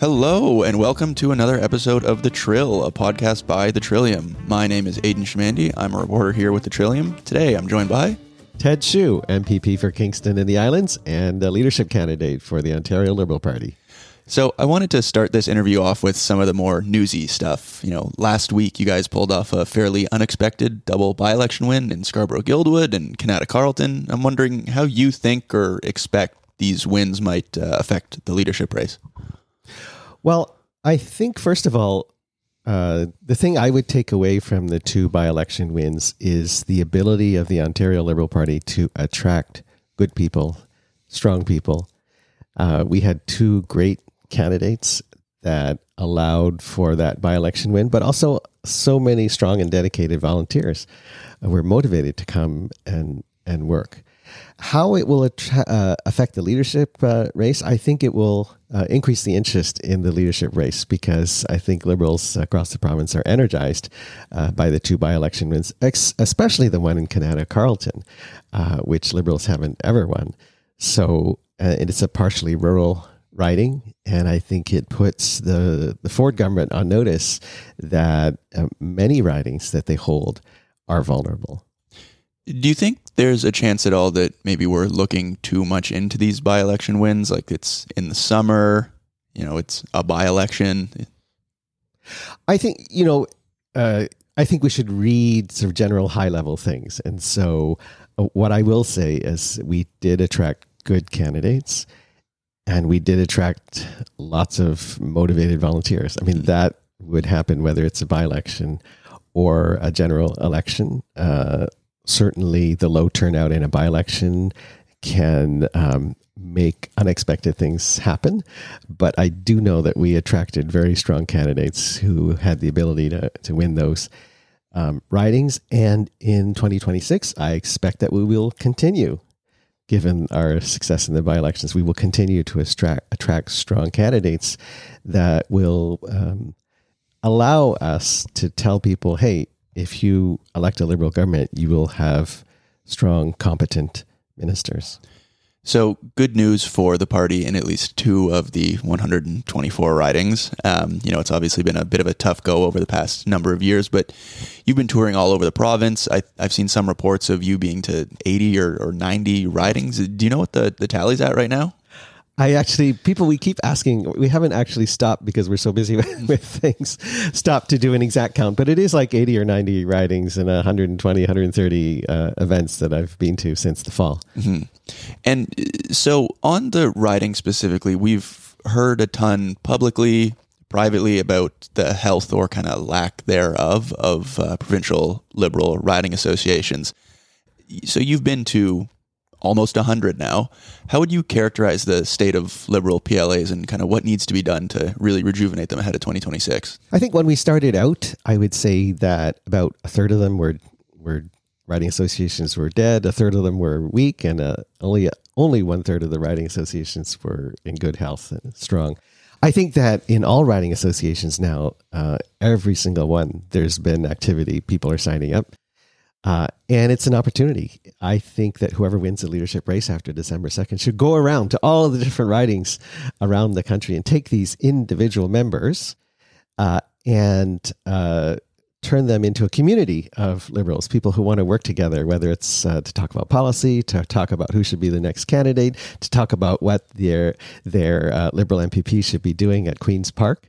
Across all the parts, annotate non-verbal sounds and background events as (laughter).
Hello, and welcome to another episode of The Trill, a podcast by The Trillium. My name is Aidan Chamandy. I'm a reporter here with The Trillium. Today, I'm joined by Ted Hsu, MPP for Kingston and the Islands, and a leadership candidate for the Ontario Liberal Party. So, I wanted to start this interview off with some of the more newsy stuff. You know, last week you guys pulled off a fairly unexpected double by election win in Scarborough Guildwood and Kanata Carleton. I'm wondering how you think or expect these wins might uh, affect the leadership race. Well, I think, first of all, uh, the thing I would take away from the two by election wins is the ability of the Ontario Liberal Party to attract good people, strong people. Uh, we had two great candidates that allowed for that by election win, but also so many strong and dedicated volunteers were motivated to come and, and work. How it will attra- uh, affect the leadership uh, race, I think it will uh, increase the interest in the leadership race because I think Liberals across the province are energized uh, by the two by election wins, ex- especially the one in Kanata Carleton, uh, which Liberals haven't ever won. So uh, it's a partially rural riding, and I think it puts the, the Ford government on notice that many ridings that they hold are vulnerable. Do you think there's a chance at all that maybe we're looking too much into these by election wins? Like it's in the summer, you know, it's a by election. I think, you know, uh, I think we should read sort of general high level things. And so, uh, what I will say is we did attract good candidates and we did attract lots of motivated volunteers. I mean, mm-hmm. that would happen whether it's a by election or a general election. Uh, certainly the low turnout in a by election can um, make unexpected things happen. But I do know that we attracted very strong candidates who had the ability to, to win those um, ridings. And in 2026, I expect that we will continue. Given our success in the by elections, we will continue to attract, attract strong candidates that will um, allow us to tell people, hey, if you elect a liberal government, you will have strong, competent ministers. So, good news for the party in at least two of the 124 ridings. Um, you know, it's obviously been a bit of a tough go over the past number of years, but you've been touring all over the province. I, have seen some reports of you being to 80 or, or 90 ridings. Do you know what the, the tally's at right now? I actually, people, we keep asking, we haven't actually stopped because we're so busy (laughs) with, things, stopped to do an exact count, but it is like 80 or 90 ridings and 120, 130 uh, events that I've been to since the fall. Mm-hmm. And uh, so on the riding specifically, we've heard a ton publicly, privately about the health or kind of lack thereof of uh, provincial liberal riding associations. So you've been to almost 100 now. How would you characterize the state of liberal PLAs and kind of what needs to be done to really rejuvenate them ahead of 2026? I think when we started out, I would say that about a third of them were were riding associations were dead, a third of them were weak, and uh, only only one third of the riding associations were in good health and strong. I think that in all riding associations now, uh, every single one, there's been activity. People are signing up. Uh, and it's an opportunity. I think that whoever wins the leadership race after December 2nd should go around to all of the different ridings around the country and take these individual members uh, and uh, turn them into a community of liberals, people who want to work together, whether it's uh, to talk about policy, to talk about who should be the next candidate, to talk about what their, their uh, liberal MPP should be doing at Queen's Park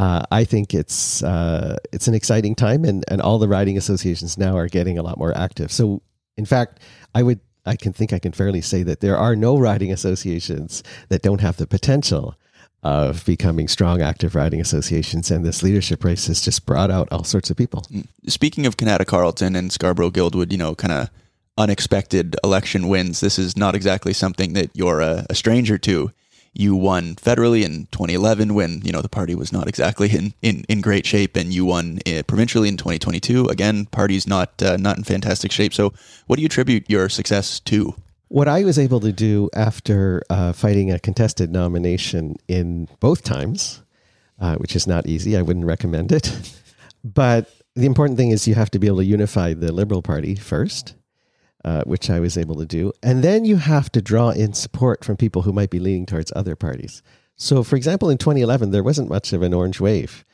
uh, I think it's uh, it's an exciting time, and, and all the riding associations now are getting a lot more active. So, in fact, I would I can think I can fairly say that there are no riding associations that don't have the potential of becoming strong, active riding associations, and this leadership race has just brought out all sorts of people. Mm. Speaking of Kanata Carleton and Scarborough Guildwood, you know, kind of unexpected election wins. This is not exactly something that you're a, a stranger to you won federally in 2011 when you know the party was not exactly in, in, in great shape, and you won uh, provincially in 2022. Again, party's not uh, not in fantastic shape. So, what do you attribute your success to? What I was able to do after uh, fighting a contested nomination in both times, uh, which is not easy, I wouldn't recommend it. But the important thing is you have to be able to unify the Liberal Party first, uh, which I was able to do. And then you have to draw in support from people who might be leaning towards other parties. So, for example, in 2011, there wasn't much of an orange wave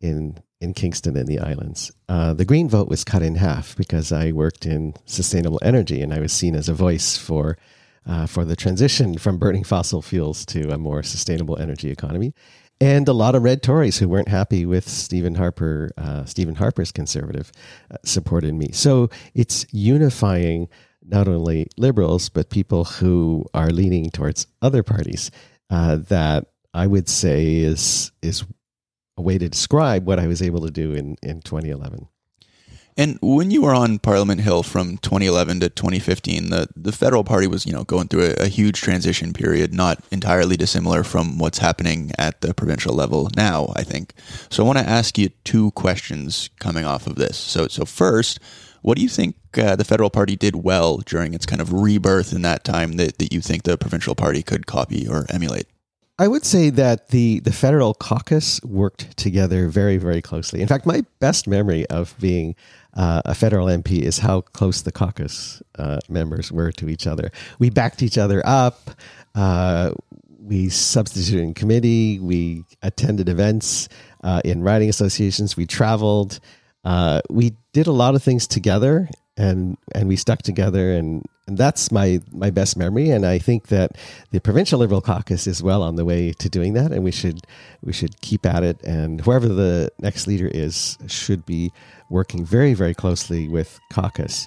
in in Kingston and the islands. Uh, the green vote was cut in half because I worked in sustainable energy and I was seen as a voice for uh, for the transition from burning fossil fuels to a more sustainable energy economy. And a lot of red Tories who weren't happy with Stephen Harper, uh, Stephen Harper's conservative, uh, supported me. So it's unifying not only liberals but people who are leaning towards other parties. Uh, that I would say is is a way to describe what I was able to do in, in 2011. And when you were on Parliament Hill from 2011 to 2015, the, the federal party was, you know, going through a, a, huge transition period, not entirely dissimilar from what's happening at the provincial level now, I think. So I want to ask you two questions coming off of this. So, so first, what do you think uh, the federal party did well during its kind of rebirth in that time that, that you think the provincial party could copy or emulate? I would say that the, the federal caucus worked together very, very closely. In fact, my best memory of being uh, a federal MP is how close the caucus uh, members were to each other. We backed each other up. Uh, we substituted in committee. We attended events uh, in riding associations. We traveled. Uh, we did a lot of things together, and and we stuck together and and that's my my best memory. And i think that the provincial liberal caucus is well on the way to doing that and we should we should keep at it. And whoever the next leader is should be working very very closely with caucus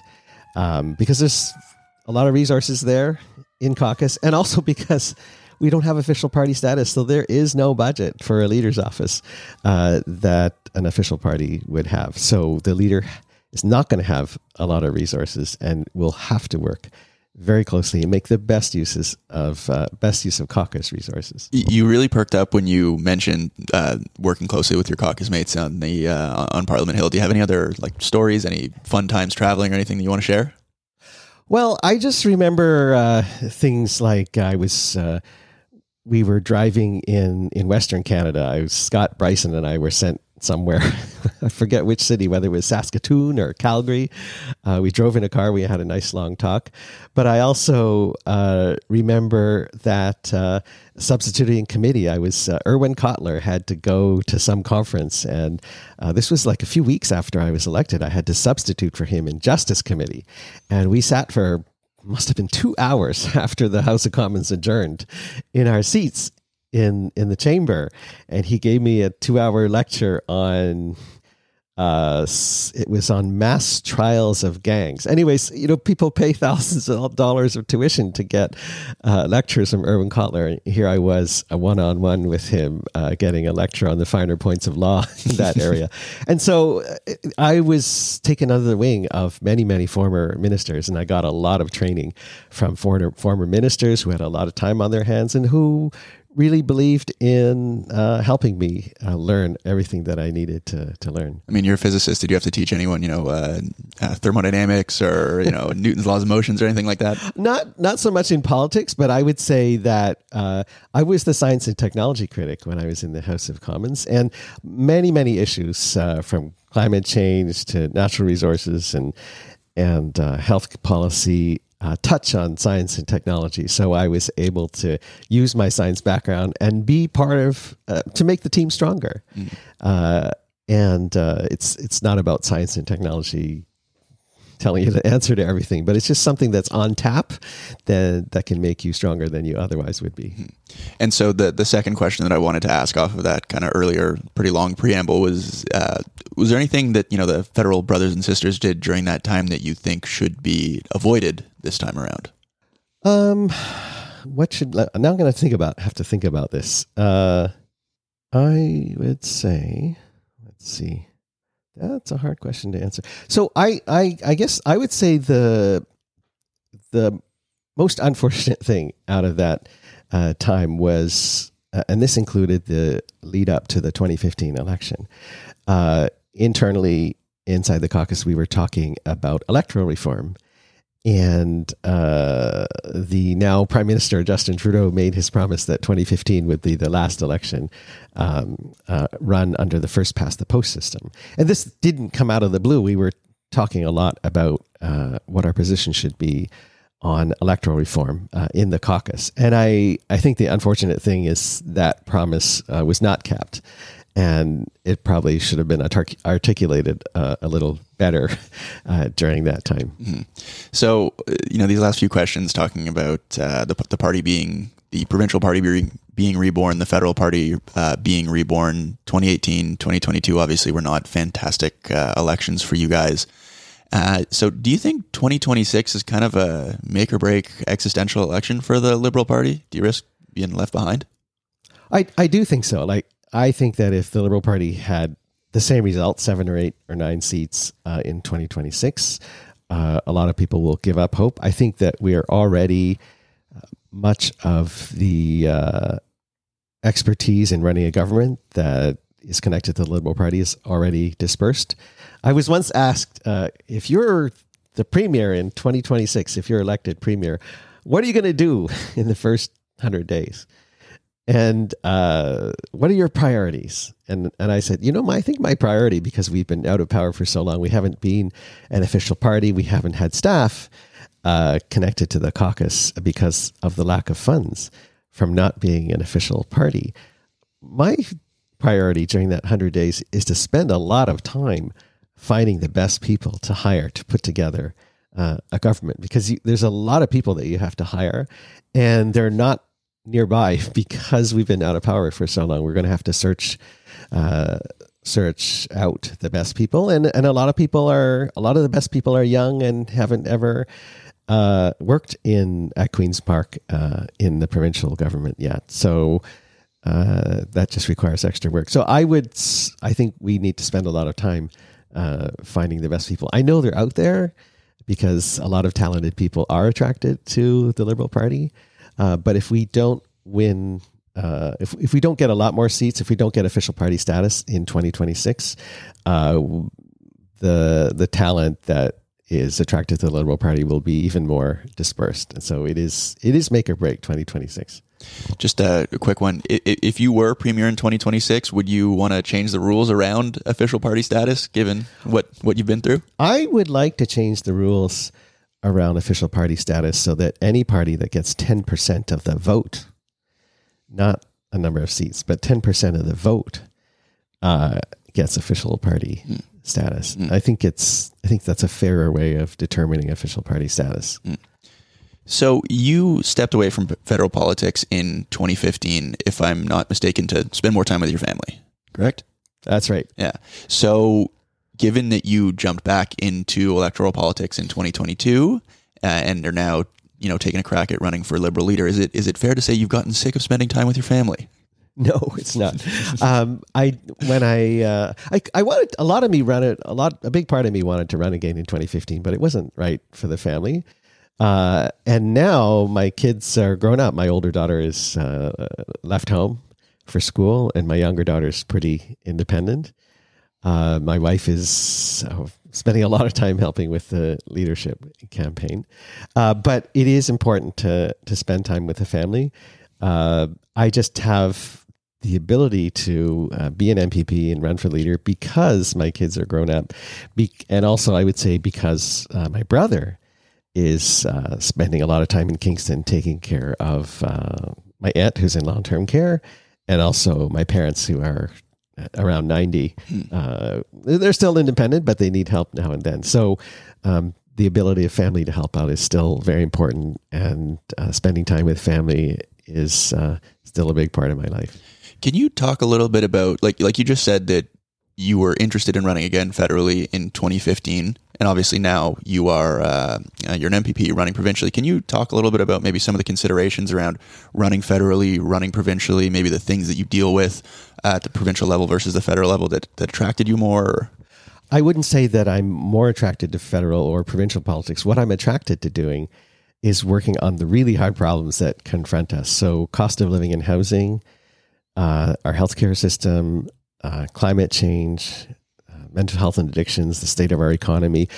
um, because there's a lot of resources there in caucus and also (laughs) because we don't have official party status, so there is no budget for a leader's office uh, that an official party would have. So the leader is not going to have a lot of resources and will have to work very closely and make the best uses of uh, best use of caucus resources. You really perked up when you mentioned uh, working closely with your caucus mates on the uh, on Parliament Hill. Do you have any other like stories, any fun times traveling, or anything that you want to share? Well, I just remember uh, things like I was. Uh, we were driving in in Western Canada. I was Scott Brison and I were sent somewhere. (laughs) I forget which city, whether it was Saskatoon or Calgary. Uh, we drove in a car. We had a nice long talk. But I also uh, remember that uh, substituting committee, I was, uh, Irwin Cotler had to go to some conference. And uh, this was like a few weeks after I was elected. I had to substitute for him in Justice Committee. And we sat for must have been two hours (laughs) after the House of Commons adjourned in our seats in in the chamber, and he gave me a two hour lecture on uh, it was on mass trials of gangs. Anyways, you know, people pay (laughs) thousands of dollars of tuition to get uh, lectures from Irwin Cotler. Here I was, a one on one with him, uh, getting a lecture on the finer points of law (laughs) in that area. and so uh, I was taken under the wing of many, many former ministers, and I got a lot of training from former, former ministers who had a lot of time on their hands and who really believed in uh, helping me uh, learn everything that I needed to, to learn. I mean, you're a physicist. Did you have to teach anyone, you know, uh, uh thermodynamics or you know (laughs) Newton's laws of motions or anything like that? Not not so much in politics, but I would say that uh, I was the science and technology critic when I was in the House of Commons, and many many issues uh, from climate change to natural resources and and health policy uh, touch on science and technology. So I was able to use my science background and be part of uh, to make the team stronger. Mm. Uh, and uh, it's it's not about science and technology telling you the answer to everything, but it's just something that's on tap that that can make you stronger than you otherwise would be. Hmm. And so the the second question that I wanted to ask off of that kind of earlier, pretty long preamble was: uh, was there anything that you know the federal brothers and sisters did during that time that you think should be avoided this time around? Um, what should now I'm going to think about? Have to think about this. Uh, I would say, let's see. That's a hard question to answer. So I, I, I guess I would say the the most unfortunate (laughs) thing out of that uh, time was, uh, and this included the lead up to the 2015 election. Uh, internally, inside the caucus, we were talking about electoral reform, and uh, the now Prime Minister Justin Trudeau made his promise that 2015 would be the last election um, uh, run under the first past the post system. And this didn't come out of the blue. We were talking a lot about uh, what our position should be on electoral reform uh, in the caucus. And I, I think the unfortunate thing is that promise uh, was not kept and it probably should have been articulated uh, a little better uh, during that time. Mm-hmm. So, uh, you know, these last few questions talking about uh, the, the party being the provincial party being, being reborn, the federal party uh, being reborn, 2018, 2022, obviously were not fantastic uh, elections for you guys. so, do you think 2026 is kind of a make or break existential election for the Liberal Party? Do you risk being left behind? I, I do think so. Like, I think that if the Liberal Party had the same result, seven or eight or nine seats uh, in 2026, uh, a lot of people will give up hope. I think that we are already uh, much of the uh, expertise in running a government that is connected to the Liberal Party is already dispersed. I was once asked uh, if you're the premier in 2026, if you're elected premier, what are you going to do (laughs) in the first 100 days? And uh, what are your priorities? And and I said, you know, my, I think my priority because we've been out of power for so long, we haven't been an official party, we haven't had staff uh, connected to the caucus because of the lack of funds from not being an official party. My priority during that hundred days is to spend a lot of time finding the best people to hire to put together uh, a government because you, there's a lot of people that you have to hire, and they're not nearby (laughs) because we've been out of power for so long. We're going to have to search uh, search out the best people, and and a lot of people are a lot of the best people are young and haven't ever. Uh, worked in at Queens Park uh, in the provincial government yet, so uh, that just requires extra work. So I would, I think we need to spend a lot of time uh, finding the best people. I know they're out there because a lot of talented people are attracted to the Liberal Party. Uh, but if we don't win, uh, if if we don't get a lot more seats, if we don't get official party status in 2026, uh, the the talent that is attracted to the Liberal Party will be even more dispersed. And so it is it is make or break 2026. Just a, quick one. If you were premier in 2026, would you want to change the rules around official party status given what, what you've been through? I would like to change the rules around official party status so that any party that gets 10% of the vote, not a number of seats, but 10% of the vote, uh, gets official party mm. status. Mm. I think it's I think that's a fairer way of determining official party status. Mm. So you stepped away from federal politics in 2015, if I'm not mistaken, to spend more time with your family. Correct? That's right. Yeah. So given that you jumped back into electoral politics in 2022 uh, and are now you know taking a crack at running for liberal leader, is it is it fair to say you've gotten sick of spending time with your family? (laughs) No, it's not. um, I when I, uh, I I wanted a lot of me run it a lot a big part of me wanted to run again in 2015, but it wasn't right for the family. Uh, and now my kids are grown up. My older daughter is uh, left home for school, and my younger daughter is pretty independent. Uh, my wife is uh, spending a lot of time helping with the leadership campaign, uh, but it is important to to spend time with the family. Uh, I just have the ability to be an MPP and run for leader because my kids are grown up, be- and also I would say because my brother is spending a lot of time in Kingston taking care of my aunt who's in long term care, and also my parents who are around 90. Hmm. Uh, they're still independent, but they need help now and then. So, um, the ability of family to help out is still very important, and uh, spending time with family is uh, still a big part of my life. Can you talk a little bit about like like you just said that you were interested in running again federally in 2015, and obviously now you are uh, uh you're an MPP running provincially. Can you talk a little bit about maybe some of the considerations around running federally, running provincially, maybe the things that you deal with at the provincial level versus the federal level that, that attracted you more? I wouldn't say that I'm more attracted to federal or provincial politics. What I'm attracted to doing is working on the really hard problems that confront us. So, cost of living and housing, uh, our healthcare system, uh, climate change, uh, mental health and addictions, the state of our economy.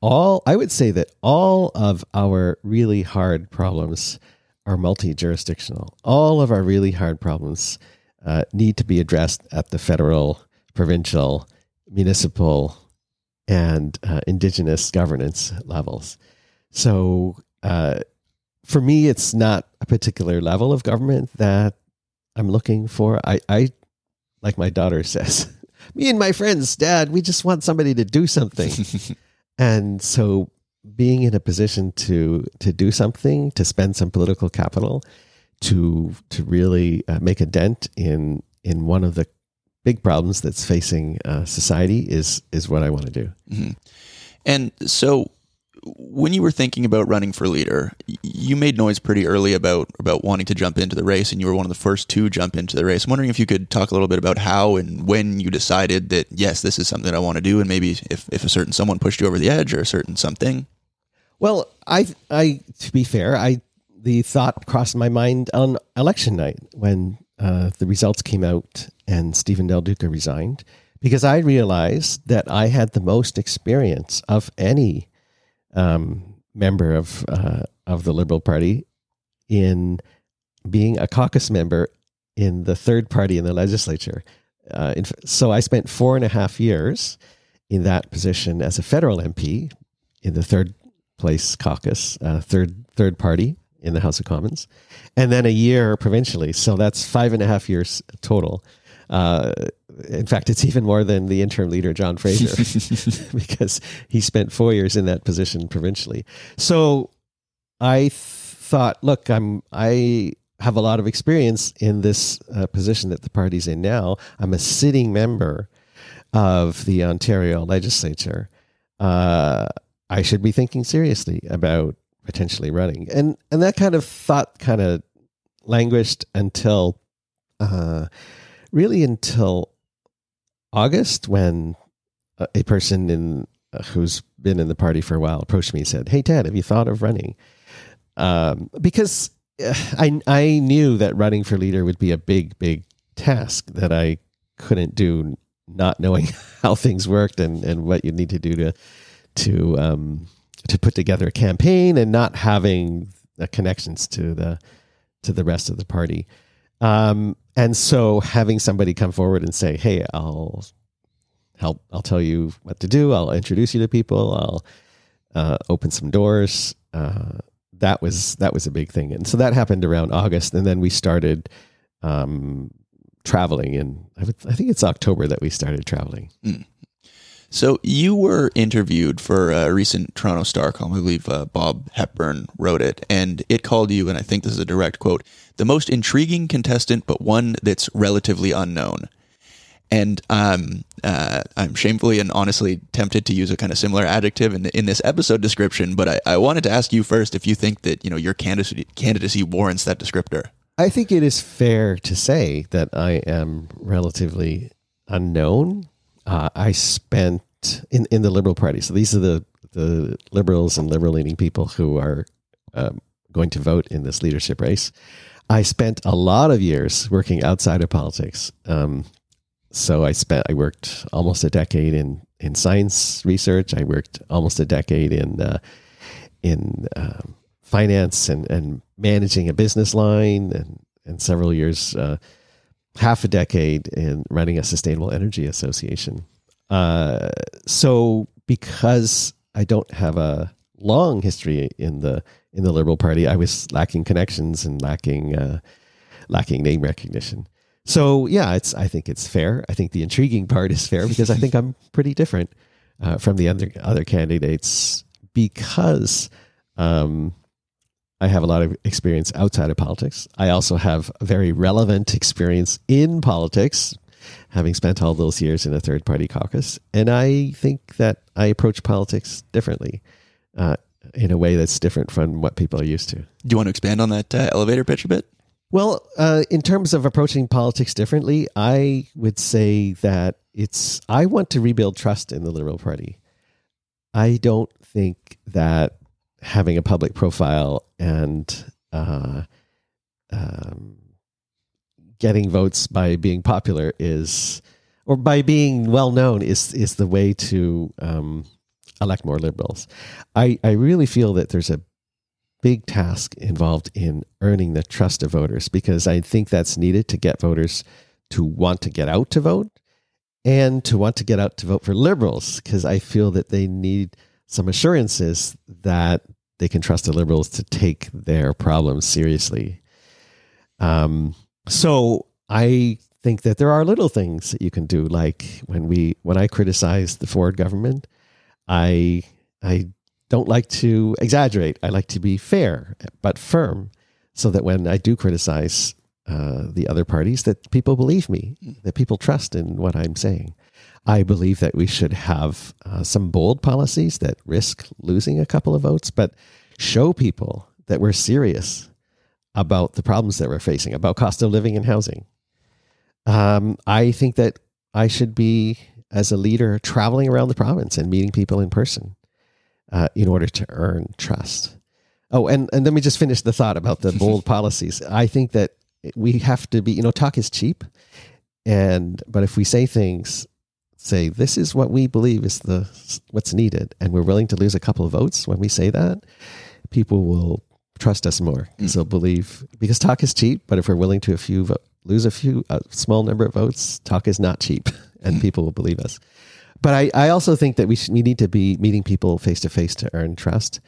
All I would say that all of our really hard problems are multi jurisdictional. All of our really hard problems uh, need to be addressed at the federal, provincial, municipal, and uh, indigenous governance levels. So, uh, for me, it's not a particular level of government that I'm looking for. I, I like my daughter (laughs) says, me and my friends, Dad, we just want somebody to do something. (laughs) and so, being in a position to to do something, to spend some political capital, to to really uh, make a dent in in one of the big problems that's facing uh, society is is what I want to do. Mm-hmm. And so, when you were thinking about running for leader, you made noise pretty early about about wanting to jump into the race, and you were one of the first to jump into the race. I'm wondering if you could talk a little bit about how and when you decided that yes, this is something I want to do, and maybe if, if a certain someone pushed you over the edge or a certain something. Well, I I to be fair, I the thought crossed my mind on election night when uh, the results came out and Stephen Del Duca resigned because I realized that I had the most experience of any um, member of uh, of the Liberal Party in being a caucus member in the third party in the legislature. Uh, in, so I spent four and a half years in that position as a federal MP in the third place caucus, uh, third third party in the House of Commons, and then a year provincially. So that's five and a half years total. Uh, in fact, it's even more than the interim leader, John Fraser, (laughs) (laughs) because he spent four years in that position provincially. So I th- thought, look, I'm I have a lot of experience in this uh, position that the party's in now. I'm a sitting member of the Ontario legislature. Uh, I should be thinking seriously about potentially running, and and that kind of thought kind of languished until uh, really until August when a person in uh, who's been in the party for a while approached me and said, "Hey Ted, have you thought of running?" Um, because uh, I I knew that running for leader would be a big big task that I couldn't do, not knowing (laughs) how things worked and and what you need to do to to um, to put together a campaign and not having connections to the to the rest of the party. Um, and so having somebody come forward and say, "Hey, I'll help. I'll tell you what to do. I'll introduce you to people. I'll uh, open some doors." Uh, that was that was a big thing, and so that happened around August, and then we started um, traveling. And I, I, think it's October that we started traveling. Mm. So you were interviewed for a recent Toronto Star column. I believe uh, Bob Hepburn wrote it, and it called you, and I think this is a direct quote, the most intriguing contestant, but one that's relatively unknown. And um, uh, I'm shamefully and honestly tempted to use a kind of similar adjective in, in this episode description, but I, I wanted to ask you first if you think that you know your candidacy, candidacy warrants that descriptor. I think it is fair to say that I am relatively unknown uh, I spent in in the Liberal Party. So these are the the liberals and liberal leaning people who are um, going to vote in this leadership race. I spent a lot of years working outside of politics. Um, so I spent I worked almost a decade in in science research. I worked almost a decade in uh, in um, finance and and managing a business line and and several years. Uh, half a decade in running a sustainable energy association. Uh, so because I don't have a long history in the in the Liberal Party, I was lacking connections and lacking uh, lacking name recognition. So yeah, it's I think it's fair. I think the intriguing part is fair because I think I'm (laughs) pretty different uh, from the other other candidates because um, I have a lot of experience outside of politics. I also have a very relevant experience in politics, having spent all those years in a third party caucus. And I think that I approach politics differently uh, in a way that's different from what people are used to. Do you want to expand on that uh, elevator pitch a bit? Well, uh, in terms of approaching politics differently, I would say that it's, I want to rebuild trust in the Liberal Party. I don't think that having a public profile and uh, um, getting votes by being popular is or by being well known is is the way to um, elect more liberals. I I really feel that there's a big task involved in earning the trust of voters because I think that's needed to get voters to want to get out to vote and to want to get out to vote for liberals because I feel that they need some assurances that they can trust the liberals to take their problems seriously. Um, so I think that there are little things that you can do, like when we when I criticize the Ford government, I I don't like to exaggerate. I like to be fair but firm, so that when I do criticize uh, the other parties, that people believe me, that people trust in what I'm saying. I believe that we should have uh, some bold policies that risk losing a couple of votes, but show people that we're serious about the problems that we're facing, about cost of living and housing. Um, I think that I should be, as a leader, traveling around the province and meeting people in person uh, in order to earn trust. Oh, and, and let me just finish the thought about the (laughs) bold policies. I think that we have to be, you know, talk is cheap. And, but if we say things say this is what we believe is the what's needed and we're willing to lose a couple of votes when we say that people will trust us more because mm. they'll believe because talk is cheap but if we're willing to a few vo- lose a few a small number of votes talk is not cheap (laughs) and people will believe us but I, I also think that we, should, we need to be meeting people face to face to earn trust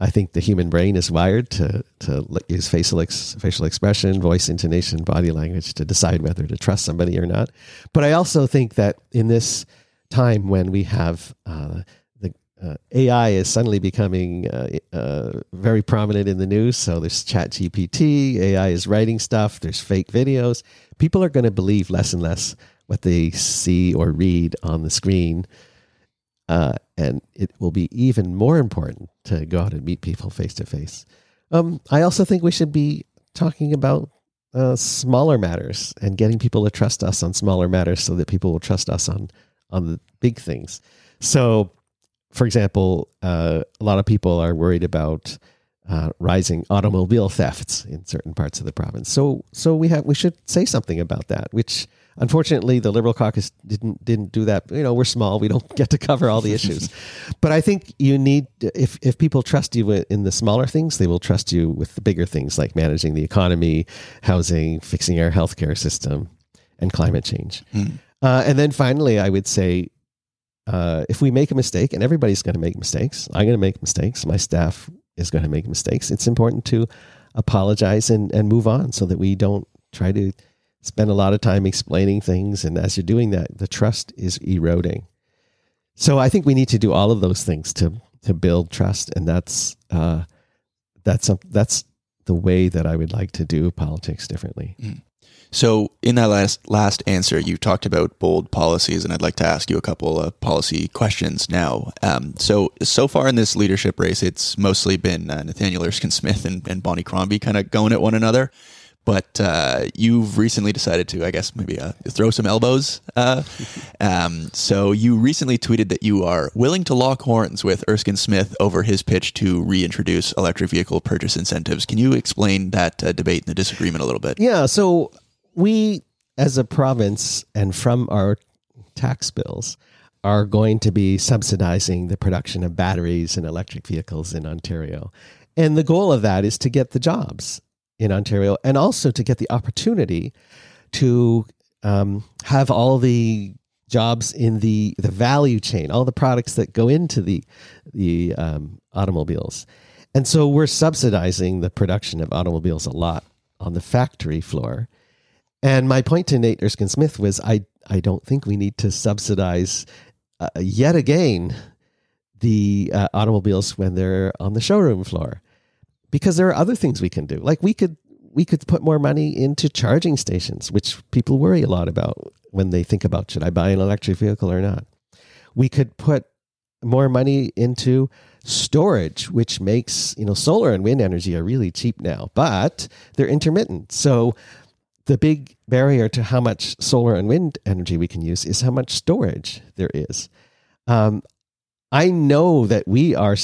I think the human brain is wired to to use facial ex, facial expression, voice intonation, body language to decide whether to trust somebody or not. But I also think that in this time when we have uh, the uh, AI is suddenly becoming uh, uh, very prominent in the news. So there's Chat GPT, AI is writing stuff. There's fake videos. People are going to believe less and less what they see or read on the screen uh, and it will be even more important to go out and meet people face to face. I also think we should be talking about uh, smaller matters and getting people to trust us on smaller matters so that people will trust us on on the big things. So, for example, uh, a lot of people are worried about uh, rising automobile thefts in certain parts of the province. So, so we have we should say something about that, which Unfortunately, the Liberal caucus didn't didn't do that. You know, we're small; we don't (laughs) get to cover all the issues. but I think you need if if people trust you in the smaller things, they will trust you with the bigger things like managing the economy, housing, fixing our healthcare system, and climate change. Mm. Uh, and then finally, I would say uh, if we make a mistake, and everybody's going to make mistakes, I'm going to make mistakes. My staff is going to make mistakes. It's important to apologize and, and move on so that we don't try to spend a lot of time explaining things. And as you're doing that, the trust is eroding. So I think we need to do all of those things to to build trust, and that's uh, that's that's the way that I would like to do politics differently. Mm. So, in that last last answer, you talked about bold policies, and I'd like to ask you a couple of policy questions now. Um, so, so far in this leadership race, it's mostly been uh, Nathaniel Erskine Smith and, and Bonnie Crombie kind of going at one another but uh, you've recently decided to, I guess, maybe uh, throw some elbows. Uh, (laughs) um, so you recently tweeted that you are willing to lock horns with Erskine Smith over his pitch to reintroduce electric vehicle purchase incentives. Can you explain that uh, debate and the disagreement a little bit? Yeah. So we, as a province, and from our tax bills, are going to be subsidizing the production of batteries and electric vehicles in Ontario. And the goal of that is to get the jobs in Ontario and also to get the opportunity to um, have all the jobs in the the value chain, all the products that go into the the um, automobiles. And so we're subsidizing the production of automobiles a lot on the factory floor. And my point to Nate Erskine Smith was I, I don't think we need to subsidize uh, yet again the uh, automobiles when they're on the showroom floor because there are other things we can do. Like we could we could put more money into charging stations, which people worry a lot about when they think about should I buy an electric vehicle or not. We could put more money into storage, which makes, you know, solar and wind energy are really cheap now, but they're intermittent. So the big barrier to how much solar and wind energy we can use is how much storage there is. Um, I know that we are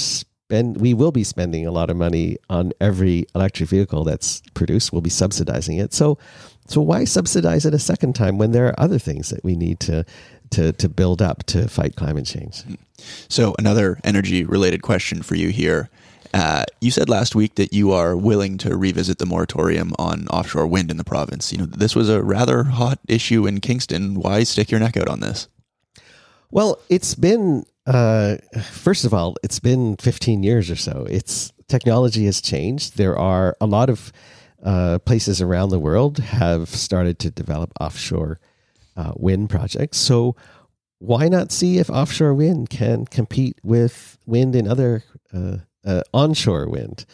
spend we will be spending a lot of money on every electric vehicle that's produced. We'll be subsidizing it. So so why subsidize it a second time when there are other things that we need to to to build up to fight climate change? So another energy related question for you here. Uh, you said last week that you are willing to revisit the moratorium on offshore wind in the province. You know, this was a rather hot issue in Kingston. Why stick your neck out on this? Well, it's been uh, first of all, it's been 15 years or so. It's technology has changed. There are a lot of uh, places around the world have started to develop offshore uh, wind projects. So why not see if offshore wind can compete with wind in other uh, uh, onshore wind?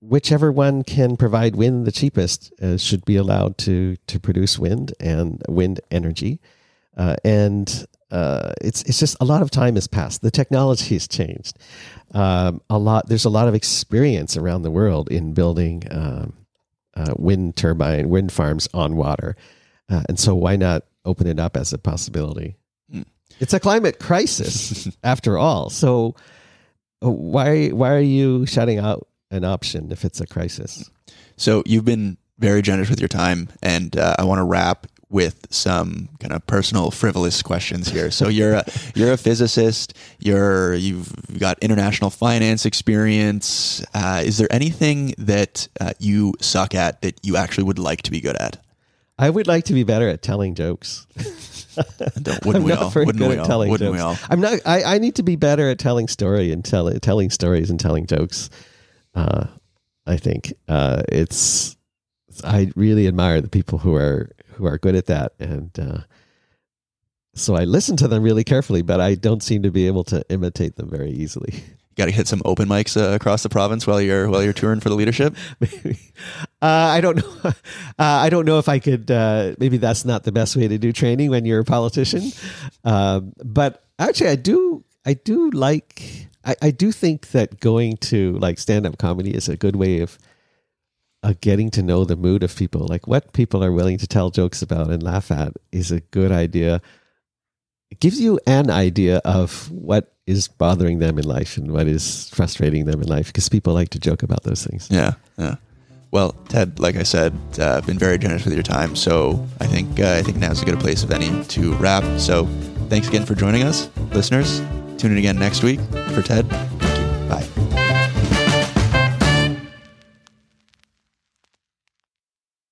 Whichever one can provide wind the cheapest should be allowed to to produce wind and wind energy. And uh, it's it's just a lot of time has passed. The technology has changed. Um, a lot. There's a lot of experience around the world in building um, uh, wind turbine wind farms on water, uh, and so why not open it up as a possibility? Mm. It's a climate crisis (laughs) after all. So uh, why why are you shutting out an option if it's a crisis? So you've been very generous with your time, and uh, I want to wrap with some kind of personal frivolous questions here. So you're a you're a physicist. You're you've got international finance experience. Uh, is there anything that uh, you suck at that you actually would like to be good at? I would like to be better at telling jokes. wouldn't we all? Wouldn't we all? Wouldn't jokes. we all? I'm not. I, I need to be better at telling story and tell, telling stories and telling jokes. Uh, I think uh, it's. I really admire the people who are who are good at that, and uh, so I listen to them really carefully, but I don't seem to be able to imitate them very easily. You Got to hit some open mics uh, across the province while you're while you're touring for the leadership. (laughs) maybe uh, I don't know. (laughs) Uh, I don't know if I could. Uh, maybe that's not the best way to do training when you're a politician. Um, but actually, I do. I do like. I, I do think that going to like stand up comedy is a good way of uh, getting to know the mood of people, like what people are willing to tell jokes about and laugh at, is a good idea. It gives you an idea of what is bothering them in life and what is frustrating them in life because people like to joke about those things. Yeah, yeah. Well, Ted, like I said, uh, been very generous with your time. So I think uh, I think now's as good place of any to wrap. So thanks again for joining us, listeners. Tune in again next week for Ted.